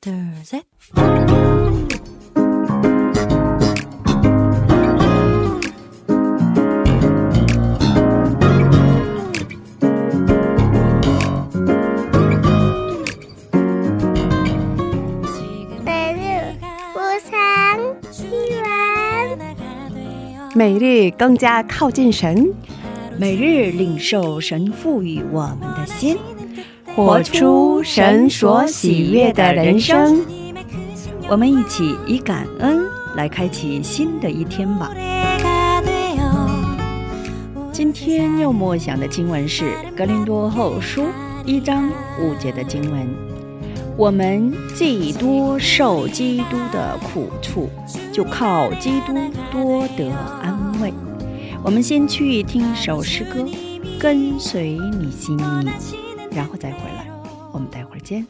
thursday 每日更加靠近神。每日领受神赋予我们的心。活出神所喜悦的人生。我们一起以感恩来开启新的一天吧。今天要默想的经文是《格林多后书》一章五节的经文。我们既多受基督的苦处，就靠基督多得安慰。我们先去听一首诗歌，跟随你心意，然后再回来。我们待会儿见。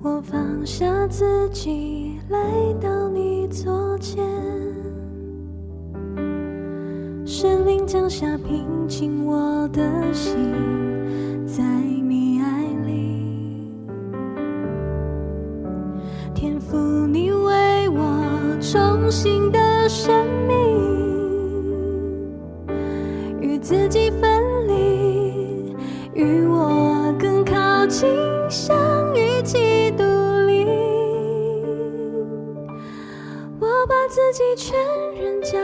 我放下自己，来到神灵降下平静我的心，在你爱里，天赋你为我重新的生命，与自己分离，与我更靠近，相遇即独立。我把自己全人交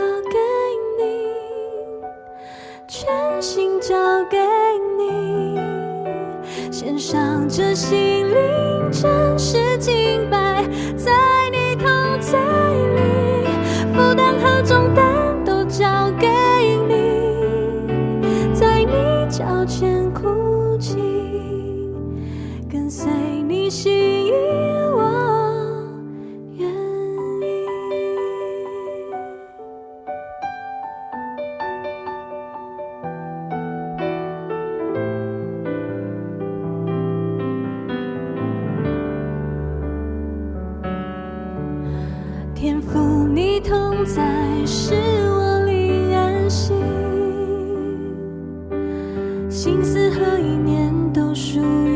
这心灵，真实敬拜，在你同在里，负担和重担都交给你，在你脚前哭泣，跟随你心。任何一年都属于。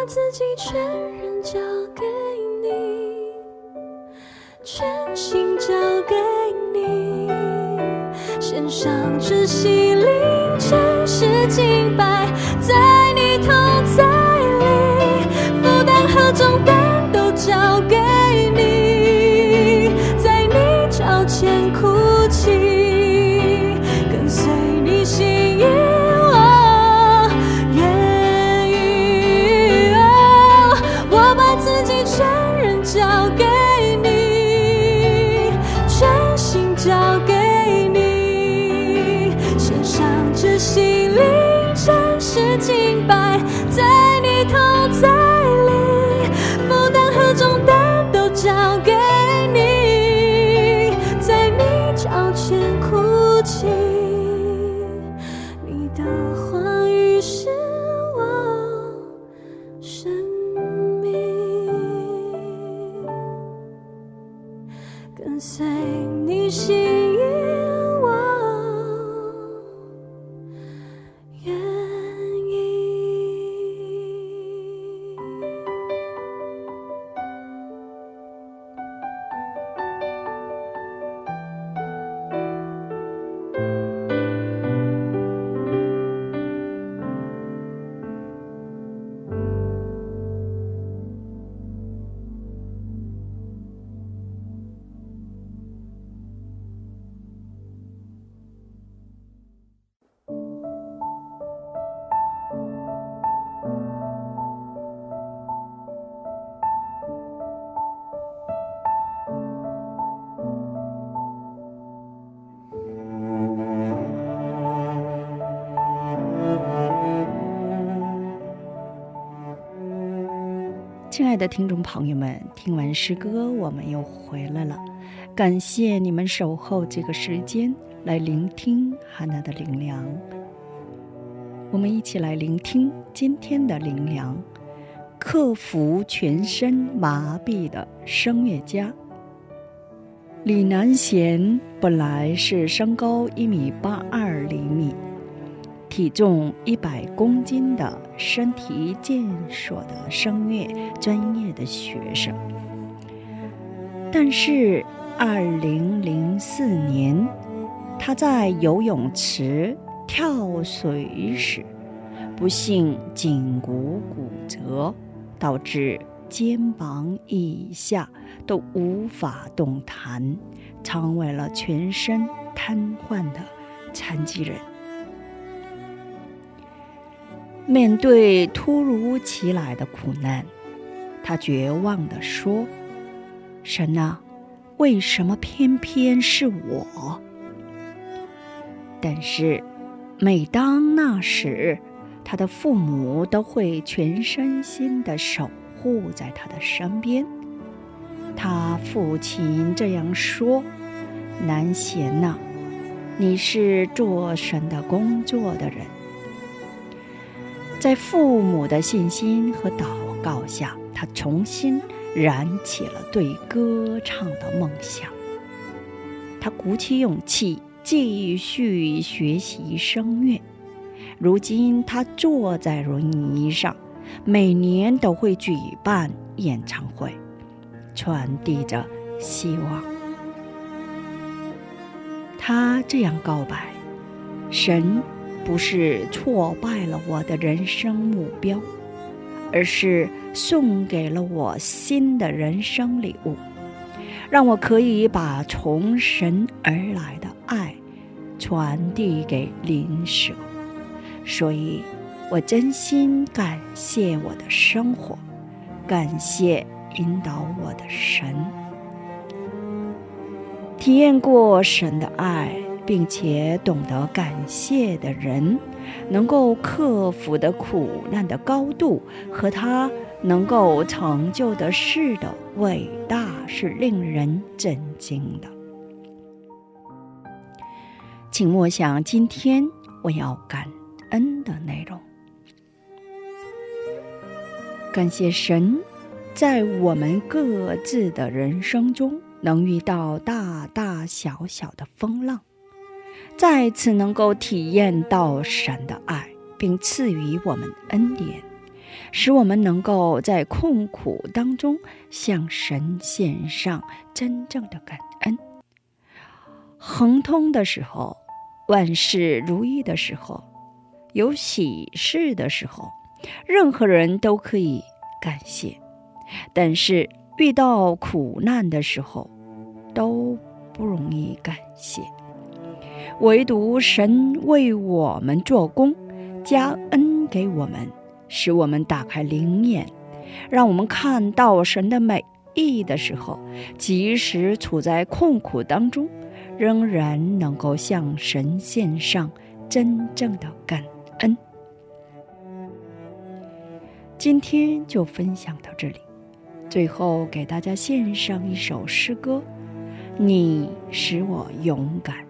把自己全人交给你，全心交给你，献上这心灵，亲爱的听众朋友们，听完诗歌，我们又回来了。感谢你们守候这个时间来聆听汉娜的灵粮。我们一起来聆听今天的灵粮，克服全身麻痹的声乐家李南贤，本来是身高一米八二厘米。体重一百公斤的身体健硕的声乐专业的学生，但是二零零四年，他在游泳池跳水时，不幸颈骨骨折，导致肩膀以下都无法动弹，成为了全身瘫痪的残疾人。面对突如其来的苦难，他绝望地说：“神啊，为什么偏偏是我？”但是，每当那时，他的父母都会全身心地守护在他的身边。他父亲这样说：“南贤呐，你是做神的工作的人。”在父母的信心和祷告下，他重新燃起了对歌唱的梦想。他鼓起勇气继续学习声乐。如今，他坐在轮椅上，每年都会举办演唱会，传递着希望。他这样告白：“神。”不是挫败了我的人生目标，而是送给了我新的人生礼物，让我可以把从神而来的爱传递给邻舍。所以，我真心感谢我的生活，感谢引导我的神，体验过神的爱。并且懂得感谢的人，能够克服的苦难的高度和他能够成就的事的伟大，是令人震惊的。请默想今天我要感恩的内容。感谢神，在我们各自的人生中，能遇到大大小小的风浪。再次能够体验到神的爱，并赐予我们恩典，使我们能够在困苦当中向神献上真正的感恩。亨通的时候，万事如意的时候，有喜事的时候，任何人都可以感谢；但是遇到苦难的时候，都不容易感谢。唯独神为我们做工，加恩给我们，使我们打开灵眼，让我们看到神的美意的时候，即使处在困苦当中，仍然能够向神献上真正的感恩。今天就分享到这里，最后给大家献上一首诗歌：你使我勇敢。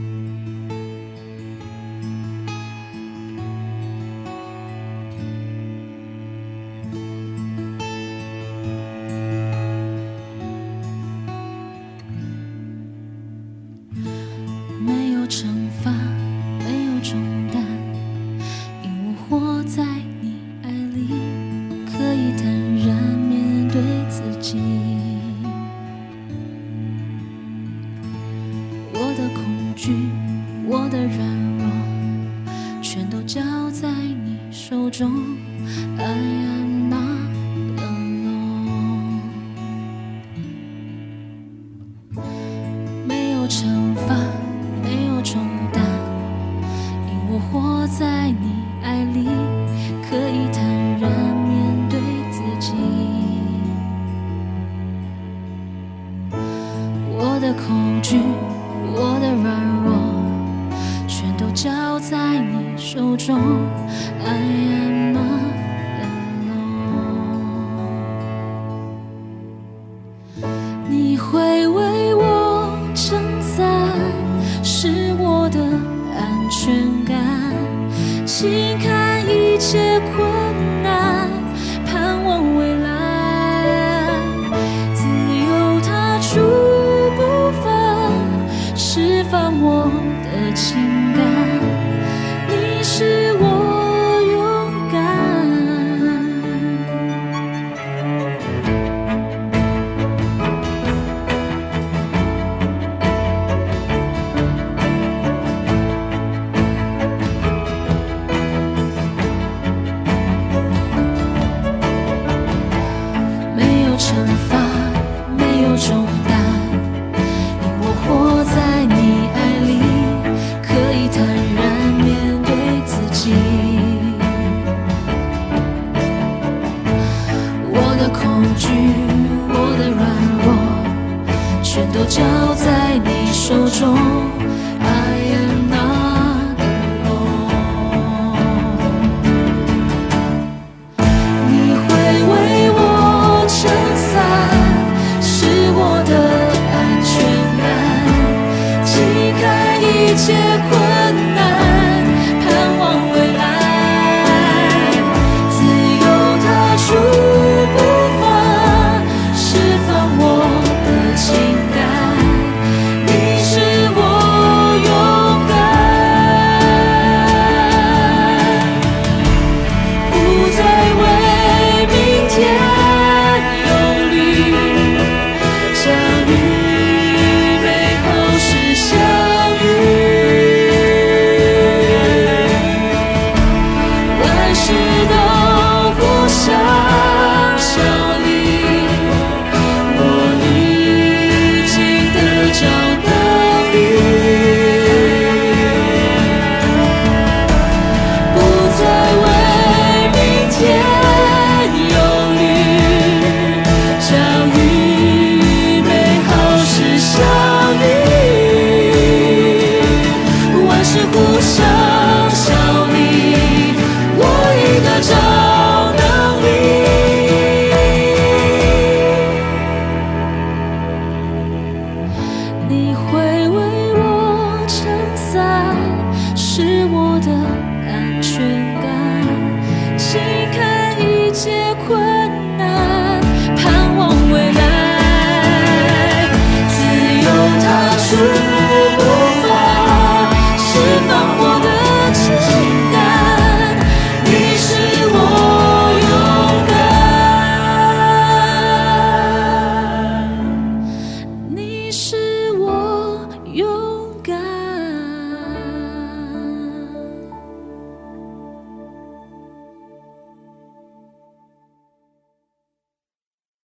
交在你手中。